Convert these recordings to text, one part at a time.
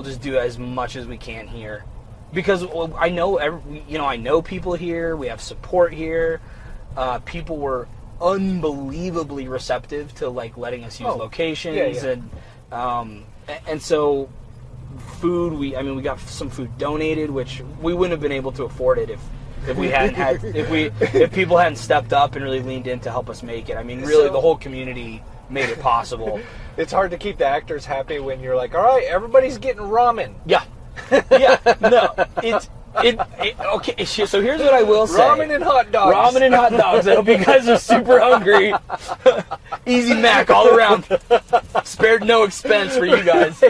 we'll just do as much as we can here because I know every, you know I know people here. We have support here. Uh, people were unbelievably receptive to like letting us use Oh, locations yeah, yeah. and um, and so food we I mean we got some food donated which we wouldn't have been able to afford it if if we hadn't had if we if people hadn't stepped up and really leaned in to help us make it. I mean really So- the whole community made it possible. It's hard to keep the actors happy when you're like, all right, everybody's getting ramen. yeah. Yeah. No. It's it, it okay so here's what I will say. Ramen and hot dogs. Ramen and hot dogs. I hope you guys are super hungry. Easy Mac all around. Spared no expense for you guys.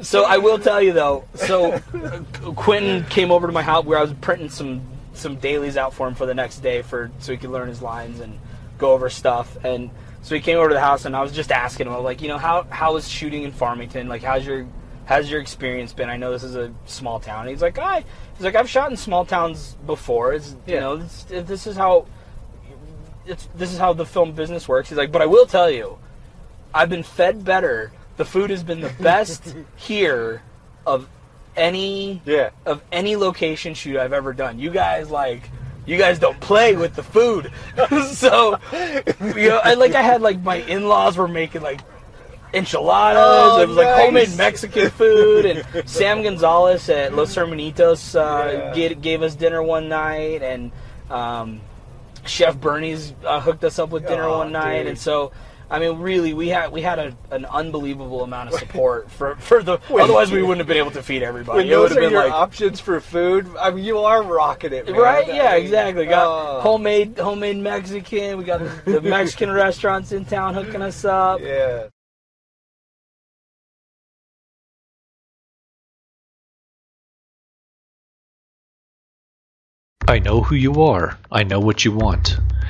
So I will tell you though. So uh, Quentin came over to my house where I was printing some some dailies out for him for the next day for so he could learn his lines and go over stuff. And so he came over to the house and I was just asking him, like, you know, how how is shooting in Farmington? Like, how's your how's your experience been? I know this is a small town. And he's like, I he's like, I've shot in small towns before. It's you Yeah. know, this, this is how it's this is how the film business works. He's like, but I will tell you, I've been fed better. The food has been the best here of any Yeah. of any location shoot I've ever done. You guys like you guys don't play with the food. so you know, I like I had like my in-laws were making like enchiladas. Oh, it was like homemade Mexican food and Sam Gonzalez at Los Hermanitos uh, Yeah. gave, gave us dinner one night and um, Chef Bernie's uh, hooked us up with dinner Oh, one night, dude. and so I mean, really, we had we had a, an unbelievable amount of support for for the. When- otherwise, we wouldn't have been able to feed everybody. When It would those have are been your like options for food, I mean, you are rocking it, man. right, yeah, exactly. Got oh, homemade homemade Mexican. We got the, the Mexican restaurants in town hooking us up. Yeah. I know who you are. I know what you want.